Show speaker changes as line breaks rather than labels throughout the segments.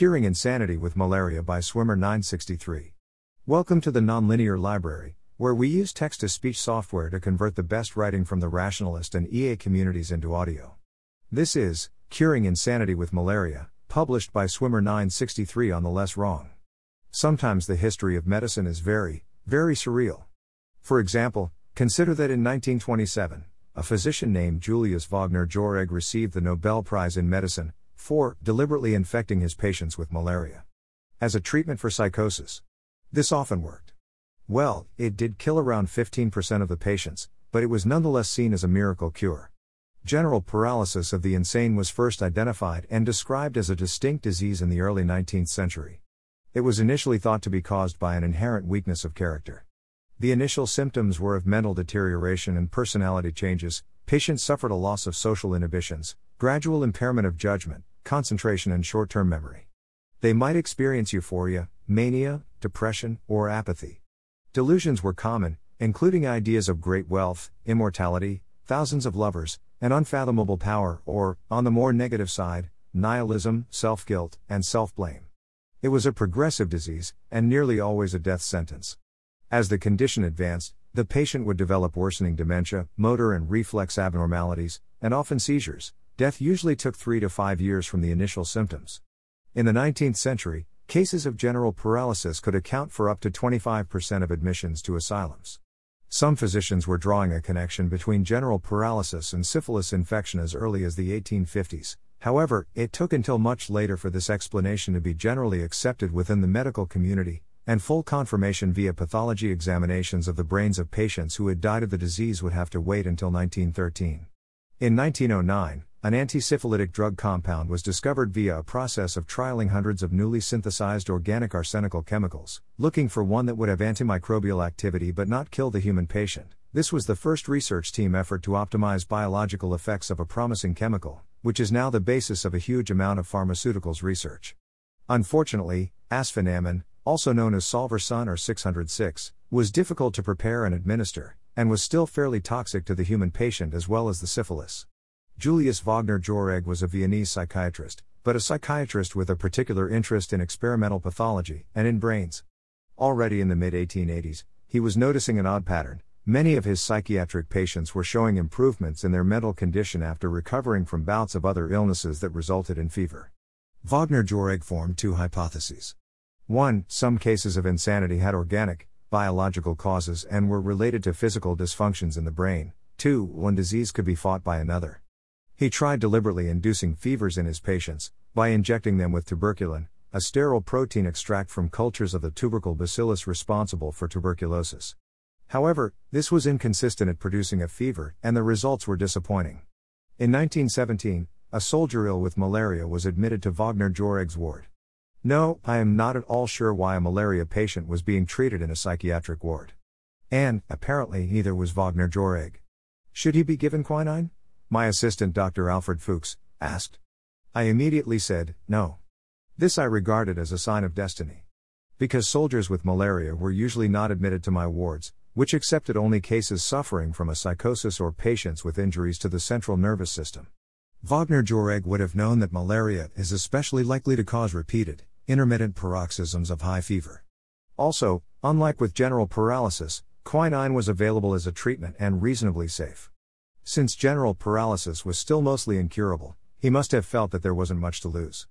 Curing Insanity with Malaria by Swimmer 963. Welcome to the Nonlinear Library, where we use text to speech software to convert the best writing from the rationalist and EA communities into audio. This is Curing Insanity with Malaria, published by Swimmer 963 on the Less Wrong. Sometimes the history of medicine is very, very surreal. For example, consider that in 1927, a physician named Julius Wagner Jauregg received the Nobel Prize in Medicine for deliberately infecting his patients with malaria. As a treatment for psychosis. This often worked. Well, it did kill around 15% of the patients, but it was nonetheless seen as a miracle cure. General paralysis of the insane was first identified and described as a distinct disease in the early 19th century. It was initially thought to be caused by an inherent weakness of character. The initial symptoms were of mental deterioration and personality changes, patients suffered a loss of social inhibitions, gradual impairment of judgment, concentration, and short term memory. They might experience euphoria, mania, depression, or apathy. Delusions were common, including ideas of great wealth, immortality, thousands of lovers, and unfathomable power, or, on the more negative side, nihilism, self guilt, and self blame. It was a progressive disease, and nearly always a death sentence. As the condition advanced, the patient would develop worsening dementia, motor and reflex abnormalities, and often seizures, Death usually took three to five years from the initial symptoms. In the 19th century, cases of general paralysis could account for up to 25% of admissions to asylums. Some physicians were drawing a connection between general paralysis and syphilis infection as early as the 1850s. However, it took until much later for this explanation to be generally accepted within the medical community, and full confirmation via pathology examinations of the brains of patients who had died of the disease would have to wait until 1913. In 1909, an anti-syphilitic drug compound was discovered via a process of trialing hundreds of newly synthesized organic arsenical chemicals, looking for one that would have antimicrobial activity but not kill the human patient. This was the first research team effort to optimize biological effects of a promising chemical, which is now the basis of a huge amount of pharmaceuticals research. Unfortunately, arsphenamine, also known as Salvarsan or 606, was difficult to prepare and administer, and was still fairly toxic to the human patient as well as the syphilis. Julius Wagner Jauregg was a Viennese psychiatrist, but a psychiatrist with a particular interest in experimental pathology and in brains. Already in the mid 1880s, he was noticing an odd pattern. Many of his psychiatric patients were showing improvements in their mental condition after recovering from bouts of other illnesses that resulted in fever. Wagner Jauregg formed two hypotheses. One, some cases of insanity had organic, biological causes and were related to physical dysfunctions in the brain. Two, one disease could be fought by another. He tried deliberately inducing fevers in his patients by injecting them with tuberculin, a sterile protein extract from cultures of the tubercle bacillus responsible for tuberculosis. However, this was inconsistent at producing a fever, and the results were disappointing. In 1917, a soldier ill with malaria was admitted to Wagner Jauregg's ward. No, I am not at all sure why a malaria patient was being treated in a psychiatric ward. And, apparently, neither was Wagner Jauregg. Should he be given quinine? My assistant, Dr. Alfred Fuchs, asked. I immediately said, no. This I regarded as a sign of destiny. Because soldiers with malaria were usually not admitted to my wards, which accepted only cases suffering from a psychosis or patients with injuries to the central nervous system. Wagner Jauregg would have known that malaria is especially likely to cause repeated, intermittent paroxysms of high fever. Also, unlike with general paralysis, quinine was available as a treatment and reasonably safe. Since general paralysis was still mostly incurable, he must have felt that there wasn't much to lose.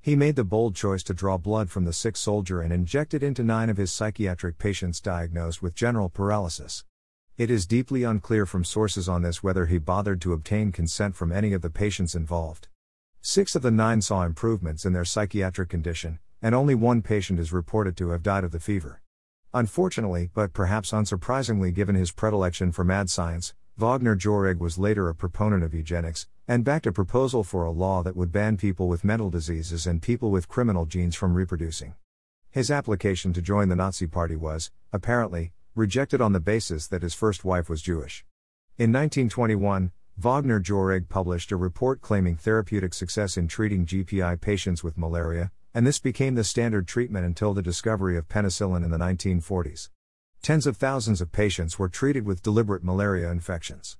He made the bold choice to draw blood from the sick soldier and inject it into nine of his psychiatric patients diagnosed with general paralysis. It is deeply unclear from sources on this whether he bothered to obtain consent from any of the patients involved. Six of the nine saw improvements in their psychiatric condition, and only one patient is reported to have died of the fever. Unfortunately, but perhaps unsurprisingly given his predilection for mad science, Wagner Jauregg was later a proponent of eugenics, and backed a proposal for a law that would ban people with mental diseases and people with criminal genes from reproducing. His application to join the Nazi Party was, apparently, rejected on the basis that his first wife was Jewish. In 1921, Wagner Jauregg published a report claiming therapeutic success in treating GPI patients with malaria, and this became the standard treatment until the discovery of penicillin in the 1940s. Tens of thousands of patients were treated with deliberate malaria infections.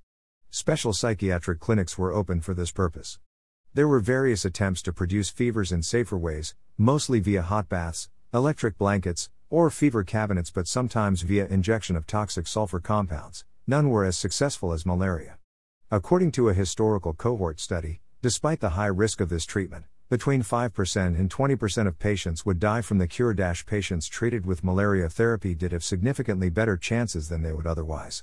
Special psychiatric clinics were opened for this purpose. There were various attempts to produce fevers in safer ways, mostly via hot baths, electric blankets, or fever cabinets, but sometimes via injection of toxic sulfur compounds. None were as successful as malaria. According to a historical cohort study, despite the high risk of this treatment, between 5% and 20% of patients would die from the cure. Patients treated with malaria therapy did have significantly better chances than they would otherwise.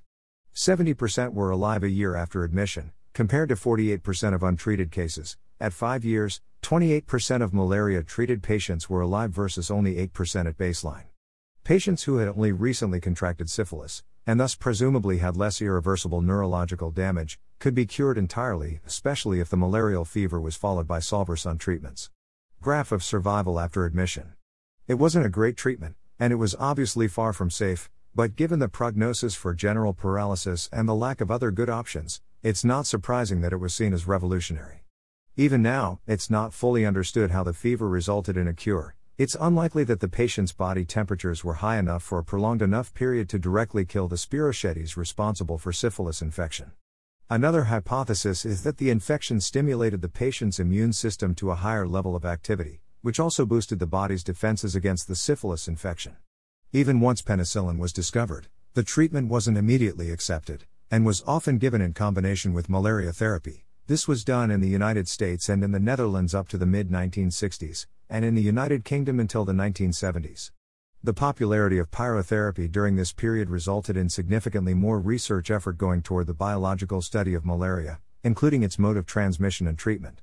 70% were alive a year after admission, compared to 48% of untreated cases. At 5 years, 28% of malaria treated patients were alive versus only 8% at baseline. Patients who had only recently contracted syphilis, and thus presumably had less irreversible neurological damage, could be cured entirely, especially if the malarial fever was followed by salvarsan treatments. Graph of survival after admission. It wasn't a great treatment, and it was obviously far from safe, but given the prognosis for general paralysis and the lack of other good options, it's not surprising that it was seen as revolutionary. Even now, it's not fully understood how the fever resulted in a cure. It's unlikely that the patient's body temperatures were high enough for a prolonged enough period to directly kill the spirochetes responsible for syphilis infection. Another hypothesis is that the infection stimulated the patient's immune system to a higher level of activity, which also boosted the body's defenses against the syphilis infection. Even once penicillin was discovered, the treatment wasn't immediately accepted, and was often given in combination with malaria therapy. This was done in the United States and in the Netherlands up to the mid 1960s, and in the United Kingdom until the 1970s. The popularity of pyrotherapy during this period resulted in significantly more research effort going toward the biological study of malaria, including its mode of transmission and treatment.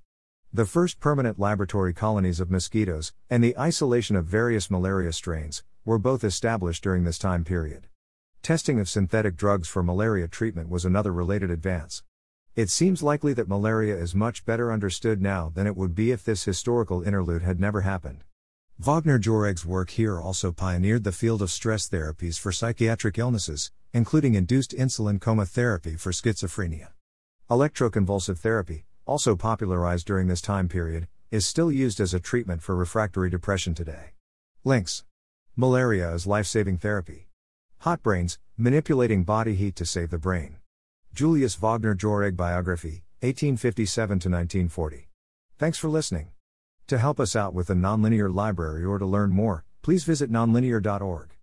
The first permanent laboratory colonies of mosquitoes, and the isolation of various malaria strains, were both established during this time period. Testing of synthetic drugs for malaria treatment was another related advance. It seems likely that malaria is much better understood now than it would be if this historical interlude had never happened. Wagner Jauregg's work here also pioneered the field of stress therapies for psychiatric illnesses, including induced insulin coma therapy for schizophrenia. Electroconvulsive therapy, also popularized during this time period, is still used as a treatment for refractory depression today. Links Malaria is life saving therapy. Hot Brains Manipulating Body Heat to Save the Brain. Julius Wagner Jauregg Biography, 1857 1940. Thanks for listening. To help us out with the Nonlinear Library or to learn more, please visit nonlinear.org.